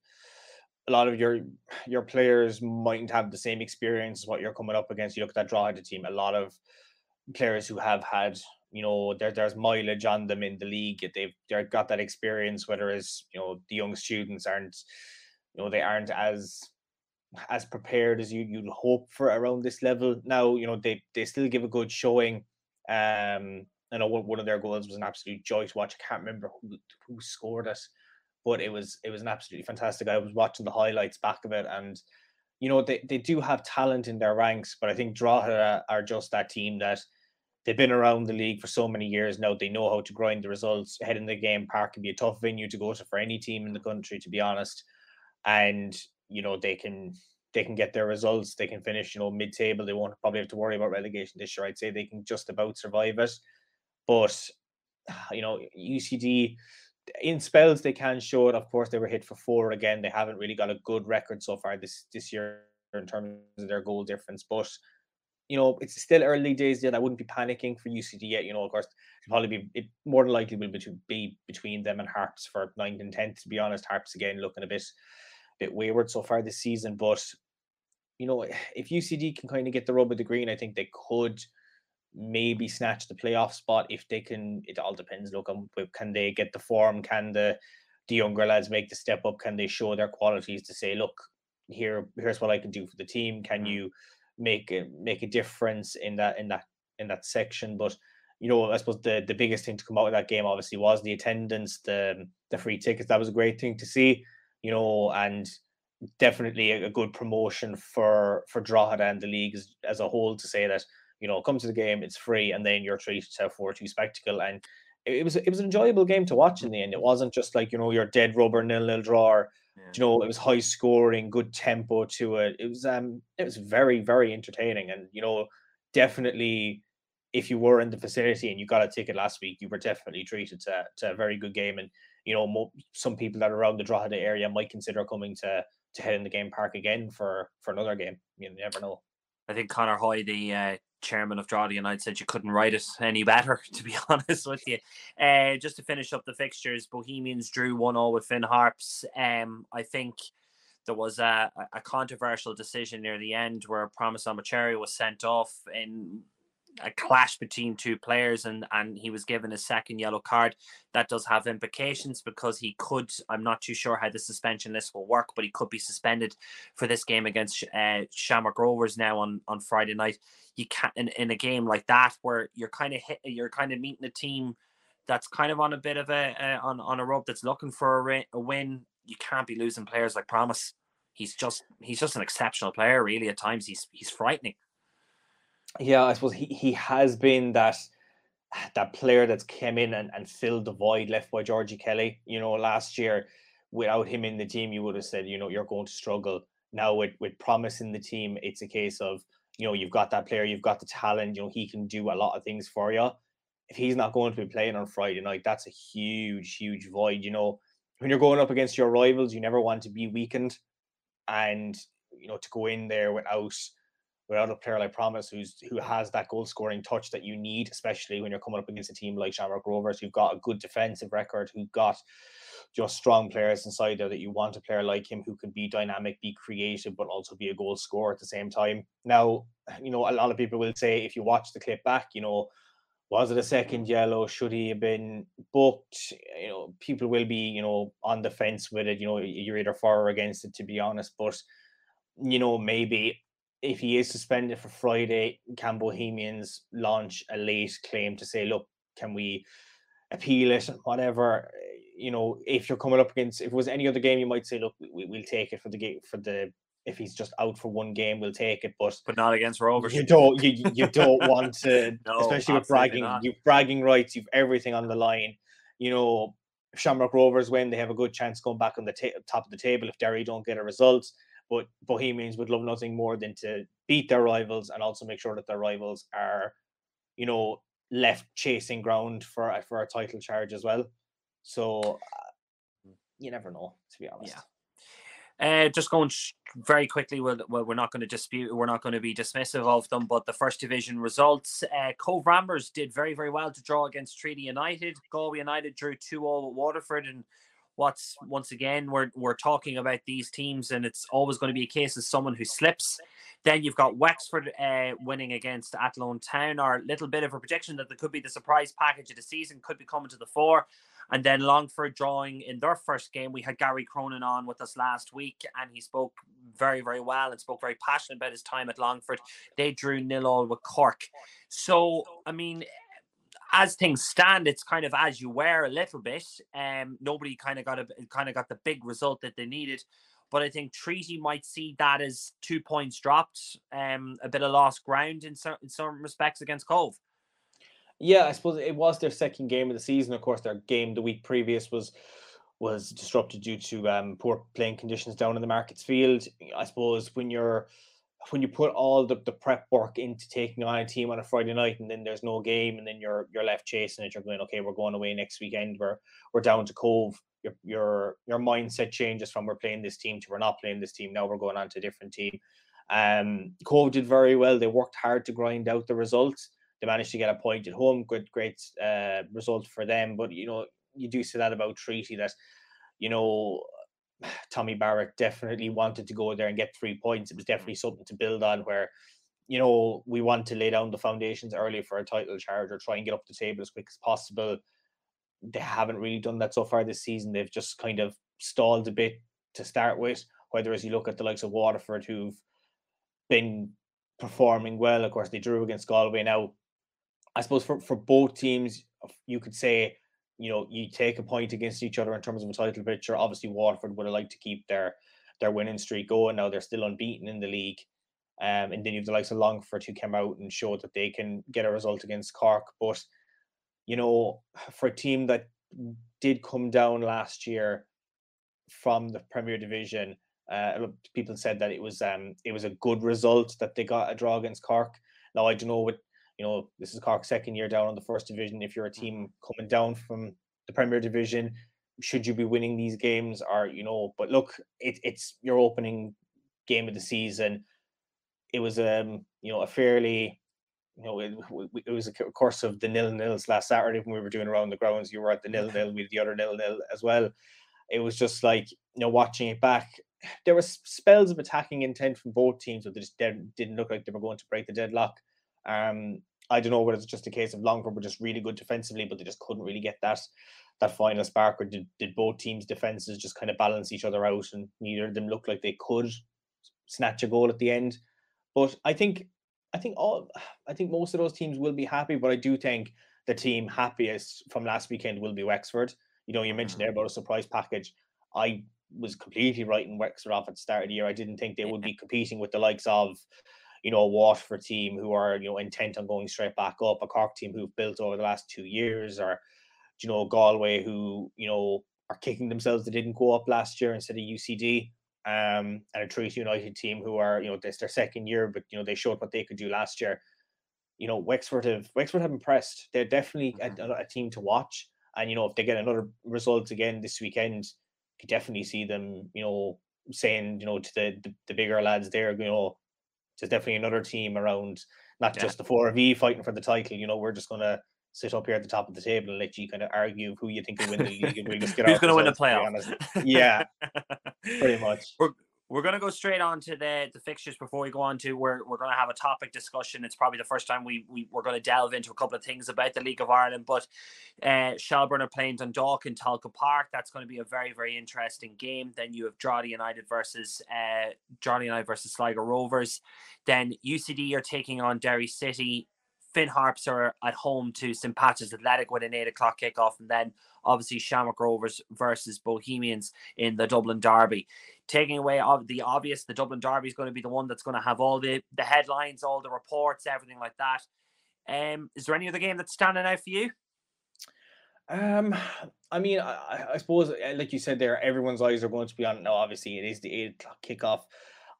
a lot of your your players mightn't have the same experience as what you're coming up against. You look at that Drogheda team, a lot of players who have had, you know, there, there's mileage on them in the league. They've they've got that experience, whether it's, you know, the young students aren't, you know, they aren't as as prepared as you you'd hope for around this level. Now, you know, they they still give a good showing. Um, I know one of their goals was an absolute joy to watch. I can't remember who who scored it but it was it was an absolutely fantastic. I was watching the highlights back of it, and you know they, they do have talent in their ranks, but I think Drogheda are just that team that they've been around the league for so many years now. They know how to grind the results. Head in the game park can be a tough venue to go to for any team in the country, to be honest. And you know they can they can get their results. They can finish you know mid table. They won't probably have to worry about relegation this year. I'd say they can just about survive it. But <sighs> you know UCD in spells they can show it. Of course, they were hit for four again. They haven't really got a good record so far this this year in terms of their goal difference. But you know, it's still early days yet. I wouldn't be panicking for UCD yet. You know, of course, it'll probably be it more than likely will be, be between them and Harps for ninth and tenth. To be honest, Harps again looking a bit a bit wayward so far this season. But you know, if UCD can kind of get the rub of the green, I think they could maybe snatch the playoff spot if they can. It all depends. Look, um, can they get the form? Can the the younger lads make the step up? Can they show their qualities to say, look, here here's what I can do for the team? Can mm-hmm. you make a, make a difference in that in that in that section? But you know, I suppose the the biggest thing to come out of that game obviously was the attendance, the the free tickets. That was a great thing to see, you know, and definitely a, a good promotion for for Drogheda and the league as, as, a whole to say that you know come to the game, it's free, and then you're treated to a four two spectacle. And it, was it was an enjoyable game to watch in the end. It wasn't just like you know your dead rubber nil nil draw. Or, yeah. You know, it was high scoring, good tempo to it. It was um it was very very entertaining, and you know definitely if you were in the facility and you got a ticket last week, you were definitely treated to, to a very good game. And you know, mo- some people that are around the Drogheda area might consider coming to to head in the game park again for for another game. You never know. I think Conor Hoey, the uh, chairman of Drogheda United, said you couldn't write it any better. <laughs> To be <laughs> honest with you, uh, just to finish up the fixtures, Bohemians drew one 0 with Finn Harps. Um, I think there was a, a controversial decision near the end where Promise Omochere was sent off in a clash between two players and and he was given a second yellow card. That does have implications because he could i'm not too sure how the suspension list will work but he could be suspended for this game against uh, shamrock rovers now on on friday night. You can't in, in a game like that where you're kind of hit you're kind of meeting a team that's kind of on a bit of a on, on a rope that's looking for a, a win you can't be losing players like promise. He's just he's just an exceptional player really at times. He's he's frightening yeah, I suppose he, he has been that that player that's came in and, and filled the void left by Georgie Kelly. You know, last year without him in the team, you would have said, you know, you're going to struggle. Now with with promise in the team, it's a case of, you know, you've got that player, you've got the talent, you know, he can do a lot of things for you. If he's not going to be playing on Friday night, that's a huge, huge void. You know, when you're going up against your rivals, you never want to be weakened. And, you know, to go in there without without a player like Promise, who's who has that goal scoring touch that you need, especially when you're coming up against a team like Shamrock Rovers, who've got a good defensive record, who've got just strong players inside there that you want a player like him who can be dynamic, be creative, but also be a goal scorer at the same time. Now, you know, a lot of people will say if you watch the clip back, you know, was it a second yellow? Should he have been booked? You know, people will be, you know, on the fence with it. You know, you're either for or against it, to be honest. But you know, maybe if he is suspended for Friday, can Bohemians launch a late claim to say, look, can we appeal it, whatever? Eh, you know, if you're coming up against, if it was any other game, you might say, look, we, will take it for the game for the. If he's just out for one game, we'll take it, but but not against Rovers. You don't, you, you don't want to, <laughs> no, especially with bragging. Not. You've bragging rights. You've everything on the line. You know, if Shamrock Rovers win, they have a good chance going back on the ta- top of the table. If Derry don't get a result, but Bohemians would love nothing more than to beat their rivals and also make sure that their rivals are, you know, left chasing ground for for a title charge as well. So uh, you never know, to be honest. Yeah. Uh, just going sh- very quickly, well, well, we're not going to dispute, we're not going to be dismissive of them, but the first division results, uh, Cobh Ramblers did very, very well to draw against Treaty United. Galway United drew 2 all with Waterford, and what's once again we're we're talking about these teams, and it's always going to be a case of someone who slips. Then you've got Wexford uh, winning against Athlone Town. Our little bit of a projection that there could be the surprise package of the season could be coming to the fore. And then Longford drawing in their first game. We had Gary Cronin on with us last week, and he spoke very, very well and spoke very passionate about his time at Longford. They drew nil all with Cork. So, I mean, as things stand, it's kind of as you were a little bit. Um, nobody kind of got a kind of got the big result that they needed, but I think Treaty might see that as two points dropped, um, a bit of lost ground in some in some respects against Cobh. Yeah, I suppose it was their second game of the season. Of course, their game the week previous was was disrupted due to um, poor playing conditions down in the Markets Field. I suppose when you're when you put all the, the prep work into taking on a team on a Friday night and then there's no game and then you're you're left chasing it, you're going, okay, we're going away next weekend, we're we're down to Cobh. Your your your mindset changes from we're playing this team to we're not playing this team. Now we're going on to a different team. Um Cobh did very well. They worked hard to grind out the results. They managed to get a point at home. Good, great uh, result for them. But you know, you do say that about Treaty that, you know, <sighs> Tommy Barrett definitely wanted to go there and get three points. It was mm-hmm. definitely something to build on where, you know, we want to lay down the foundations early for a title charge or try and get up the table as quick as possible. They haven't really done that so far this season. They've just kind of stalled a bit to start with. Whether as you look at the likes of Waterford who've been performing well, of course they drew against Galway now. I suppose for, for both teams, you could say, you know, you take a point against each other in terms of a title picture. Obviously, Waterford would have liked to keep their their winning streak going. Now they're still unbeaten in the league. Um, and then you've the likes of Longford who came out and showed that they can get a result against Cork. But, you know, for a team that did come down last year from the Premier Division, uh, people said that it was um it was a good result that they got a draw against Cork. Now I don't know what you know. This is Cork's second year down on the first division. If you're a team mm-hmm. coming down from the Premier Division, should you be winning these games or you know? But look, it, it's your opening game of the season. It was um you know a fairly you know, it, it, was a course of the nil nils last Saturday when we were doing around the grounds. You were at the <laughs> nil nil with the other nil nil as well. It was just like you know, watching it back there were spells of attacking intent from both teams, but they just didn't look like they were going to break the deadlock. Um, I don't know whether it's just a case of Longford were just really good defensively, but they just couldn't really get that that final spark. Or did, did both teams' defenses just kind of balance each other out, and neither of them looked like they could snatch a goal at the end? But I think I think all I think most of those teams will be happy, but I do think the team happiest from last weekend will be Wexford. You know, you mentioned there mm-hmm. about a surprise package. I was completely writing Wexford off at the start of the year. I didn't think they would be competing with the likes of, you know, a Waterford team who are, you know, intent on going straight back up, a Cork team who've built over the last two years, or, you know, Galway who, you know, are kicking themselves they didn't go up last year instead of UCD. Um, and a Treaty United team who are, you know, this their second year, but you know, they showed what they could do last year. You know, Wexford have Wexford have impressed. They're definitely a, mm-hmm. a team to watch. And you know, if they get another result again this weekend, you could definitely see them, you know, saying, you know, to the, the, the bigger lads there, you know, there's definitely another team around, not yeah. just the four of you fighting for the title. You know, we're just gonna sit up here at the top of the table and let you kind of argue who you think will win the league and we just get <laughs> who's going to win the playoff. Yeah, pretty <laughs> much. We're we're going to go straight on to the, the fixtures before we go on to we're, we're going to have a topic discussion. It's probably the first time we, we, we're going to delve into a couple of things about the League of Ireland. But uh, Shelbourne are playing Dundalk in Tolka Park. That's going to be a very, very interesting game. Then you have Drogheda United versus uh, Drogheda United versus Sligo Rovers. Then UCD are taking on Derry City. Finn Harps are at home to St. Patrick's Athletic with an eight o'clock kickoff, and then obviously Shamrock Rovers versus Bohemians in the Dublin Derby taking away of the obvious, the Dublin Derby is going to be the one that's going to have all the the headlines, all the reports, everything like that. Um, is there any other game that's standing out for you? Um, I mean, I, I suppose, uh, like you said, there, everyone's eyes are going to be on. No, obviously, it is the eight o'clock kickoff.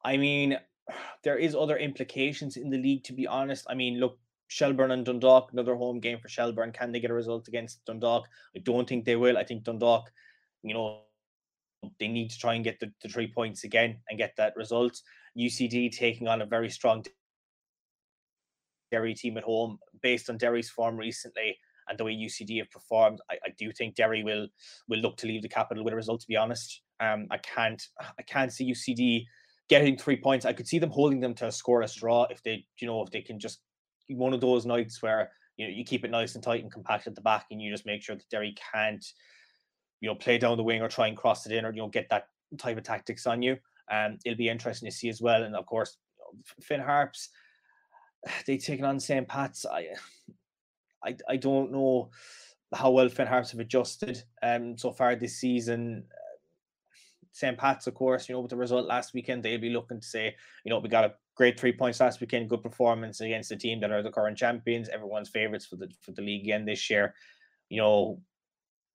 I mean, <sighs> there is other implications in the league. To be honest, I mean, look, Shelbourne and Dundalk, another home game for Shelbourne. Can they get a result against Dundalk? I don't think they will. I think Dundalk, you know, they need to try and get the, the three points again and get that result. UCD taking on a very strong Derry team at home based on Derry's form recently and the way UCD have performed. I, I do think Derry will will look to leave the capital with a result. To be honest, um, I can't I can't see UCD getting three points. I could see them holding them to a scoreless draw if they you know if they can just one of those nights where you know you keep it nice and tight and compact at the back and you just make sure that Derry can't you know, play down the wing or try and cross it in or, you know, get that type of tactics on you. Um, it'll be interesting to see as well. And of course, Finn Harps, <sighs> they taken on St. Pat's. I, <sighs> I, I don't know how well Finn Harps have adjusted um, so far this season. <sighs> St. Pat's, of course, you know, with the result last weekend, they'll be looking to say, you know, we got a great three points last weekend, good performance against the team that are the current champions, everyone's favourites for the for the league again this year. You know,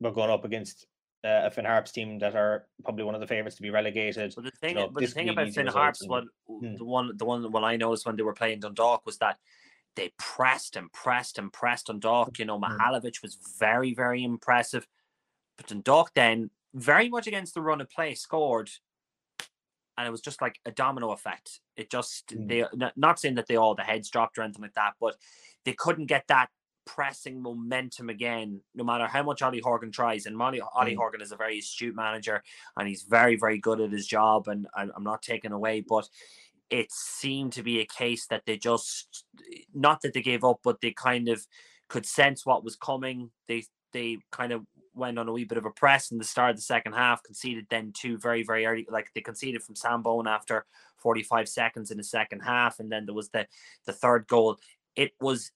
we're going up against uh, a Finn Harps team that are probably one of the favorites to be relegated. But the thing, you know, but the thing about Finn Harps, and, what hmm. the one, the one, what I noticed when they were playing Dundalk was that they pressed and pressed and pressed Dundalk. You know, hmm. Mihalovic was very, very impressive, but Dundalk then very much against the run of play scored, and it was just like a domino effect. It just mm. they not saying that they all the heads dropped or anything like that, but they couldn't get that pressing momentum again, no matter how much Ollie Horgan tries. And Molly, Ollie mm. Horgan is a very astute manager and he's very, very good at his job. And I'm not taking away, but it seemed to be a case that they just, not that they gave up, but they kind of could sense what was coming. They, they kind of went on a wee bit of a press in the start of the second half, conceded then two very, very early, like they conceded from Sam Bone after 45 seconds in the second half. And then there was the, the third goal. It was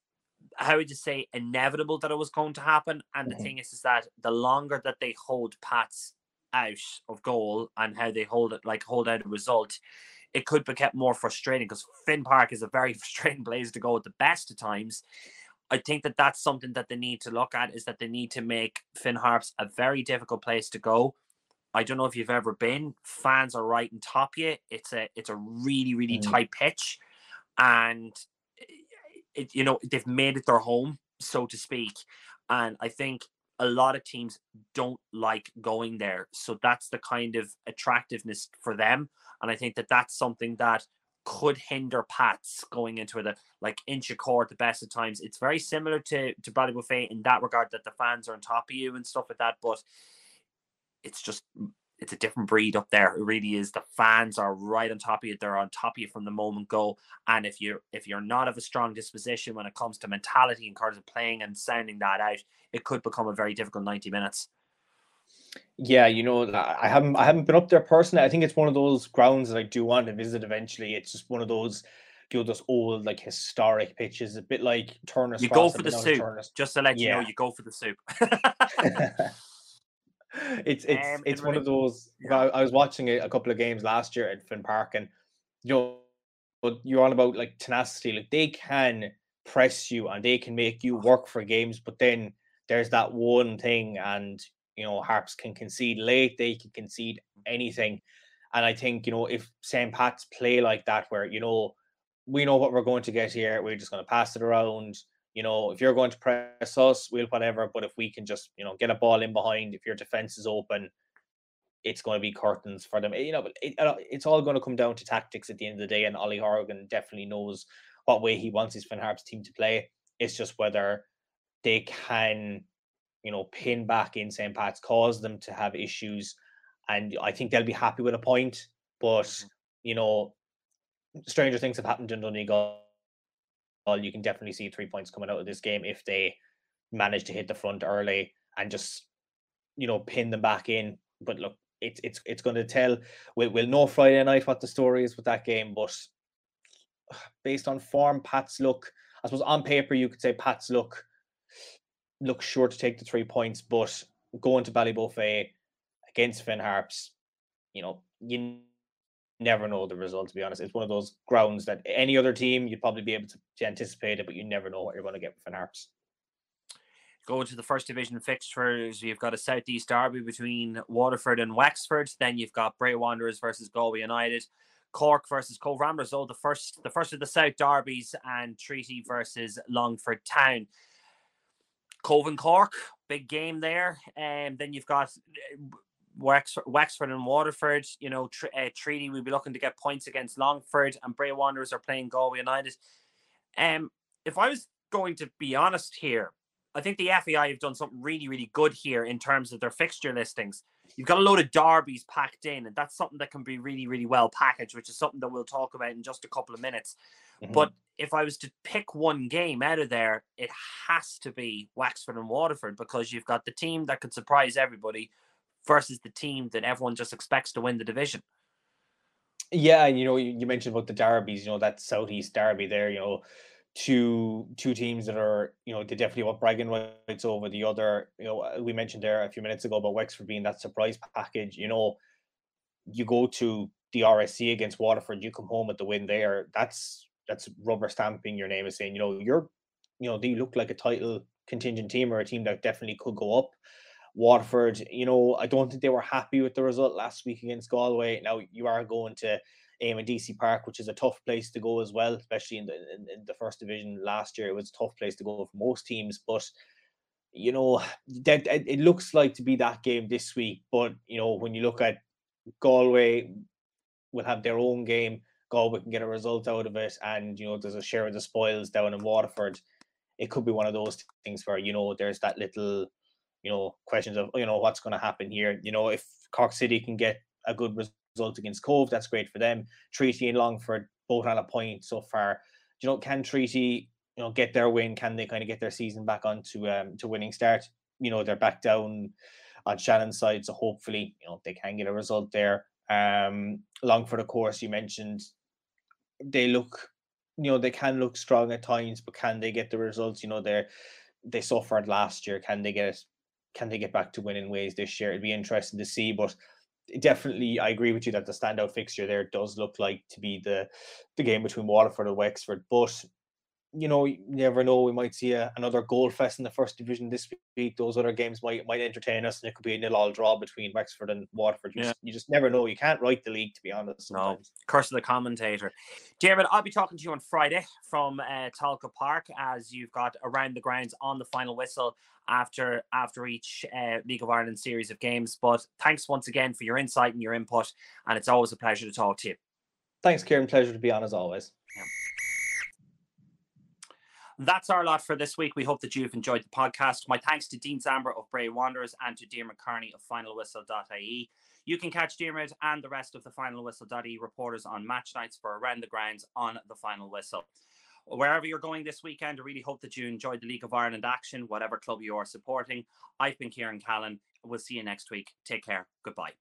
how would you say inevitable that it was going to happen. And mm-hmm. the thing is, is that the longer that they hold Pats out of goal and how they hold it, like hold out a result, it could get more frustrating because Finn Park is a very <laughs> frustrating place to go at the best of times. I think that that's something that they need to look at is that they need to make Finn Harps a very difficult place to go. I don't know if you've ever been. Fans are right on top of you. It's a it's a really really mm. tight pitch, and it, you know they've made it their home, so to speak. And I think a lot of teams don't like going there, so that's the kind of attractiveness for them. And I think that that's something that could hinder Pats going into the like Inchicore at the best of times. It's very similar to to Ballybofey in that regard that the fans are on top of you and stuff like that, but it's just it's a different breed up there. It really is. The fans are right on top of you. They're on top of you from the moment go. And if you're if you're not of a strong disposition when it comes to mentality and terms of playing and sounding that out, it could become a very difficult 90 minutes. Yeah, you know, I haven't I haven't been up there personally. I think it's one of those grounds that I do want to visit eventually. It's just one of those you know those old like historic pitches, a bit like Turner's. You go for the soup, just to let yeah. you know. You go for the soup. <laughs> <laughs> <laughs> it's it's um, it's one of those. Yeah. I, I, was watching a, a, couple of games last year at Finn Park, and you know, but you're on about like tenacity. Like they can press you and they can make you work for games, but then there's that one thing, and you know, Harps can concede late. They can concede anything, and I think you know if St. Pat's play like that, where you know we know what we're going to get here, we're just going to pass it around you know, if you're going to press us, we'll whatever. But if we can just, you know, get a ball in behind, if your defense is open, it's going to be curtains for them. You know, but it, it's all going to come down to tactics at the end of the day. And Ollie Horgan definitely knows what way he wants his Finn Harps team to play. It's just whether they can, you know, pin back in St. Pat's, cause them to have issues. And I think they'll be happy with a point. But, mm-hmm. you know, stranger things have happened in Donegal you can definitely see three points coming out of this game if they manage to hit the front early and just you know pin them back in. But look, it's it's it's going to tell. We'll, we'll know Friday night what the story is with that game, but <sighs> based on form, Pat's look. I suppose on paper you could say Pat's look look sure to take the three points, but going to Ballybofey against Finn Harps, you know, you never know the result. To be honest, it's one of those grounds that any other team you'd probably be able to, to anticipate it, but you never know what you're going to get with an Harps. Going to the first division fixtures, you've got a southeast derby between Waterford and Wexford. Then you've got Bray Wanderers versus Galway United, Cork versus Cobh Ramblers. All the first, the first of the South derbies, and Treaty versus Longford Town. And Cork, big game there. And um, then you've got Wexford, Wexford and Waterford, you know, tr- uh, Treaty will be looking to get points against Longford, and Bray Wanderers are playing Galway United. Um, if I was going to be honest here, I think the FAI have done something really, really good here in terms of their fixture listings. You've got a load of derbies packed in, and that's something that can be really, really well packaged, which is something that we'll talk about in just a couple of minutes. Mm-hmm. But if I was to pick one game out of there, it has to be Wexford and Waterford because you've got the team that could surprise everybody versus the team that everyone just expects to win the division. Yeah, and you know, you, mentioned about the derbies, you know, that southeast derby there, you know, two two teams that are, you know, they definitely want bragging rights over the other. You know, uh, we mentioned there a few minutes ago about Wexford being that surprise package. You know, you go to the RSC against Waterford, you come home with the win there. That's that's rubber stamping your name is saying, you know, you're you know, they look like a title contingent team or a team that definitely could go up. Waterford, you know, I don't think they were happy with the result last week against Galway. Now you are going to um, Eamonn Deacy Park, which is a tough place to go as well, especially in the in, in, the first division last year. It was a tough place to go for most teams, but you know that it looks like to be that game this week. But you know when you look at Galway, will have their own game. Galway can get a result out of it, and you know there's a share of the spoils down in Waterford. It could be one of those things where you know there's that little you know, questions of, you know, what's going to happen here. You know, if Cork City can get a good result against Cobh, that's great for them. Treaty and Longford both on a point so far. You know, can Treaty, you know, get their win? Can they kind of get their season back onto um to winning start? You know, they're back down on Shannon's side, so hopefully, you know, they can get a result there. Um, Longford, of course, you mentioned they look you know they can look strong at times, but can they get the results? You know, they're they suffered last year. Can they get can they get back to winning ways this year? It'd be interesting to see, but definitely I agree with you that the standout fixture there does look like to be the the game between Waterford and Wexford. But you know, you never know. We might see a, another goal fest in the first division this week. Those other games might might entertain us, and it could be a nil-all draw between Wexford and Waterford. You, yeah. just, you just never know. You can't write the league, to be honest. Sometimes. No, curse of the commentator. David, I'll be talking to you on Friday from uh, Tolka Park as you've got around the grounds on the final whistle after after each uh, League of Ireland series of games. But thanks once again for your insight and your input, and it's always a pleasure to talk to you. Thanks, Kieran. Pleasure to be on as always. Yeah that's our lot for this week. We hope that you've enjoyed the podcast. My thanks to Dean Zamber of Bray Wanderers and to Diarmuid Kearney of finalwhistle.ie. You can catch Diarmuid and the rest of the Final Whistle.ie reporters on match nights for Around the Grounds on the Final Whistle. Wherever you're going this weekend, I really hope that you enjoyed the League of Ireland action, whatever club you are supporting. I've been Kieran Callan. We'll see you next week. Take care. Goodbye.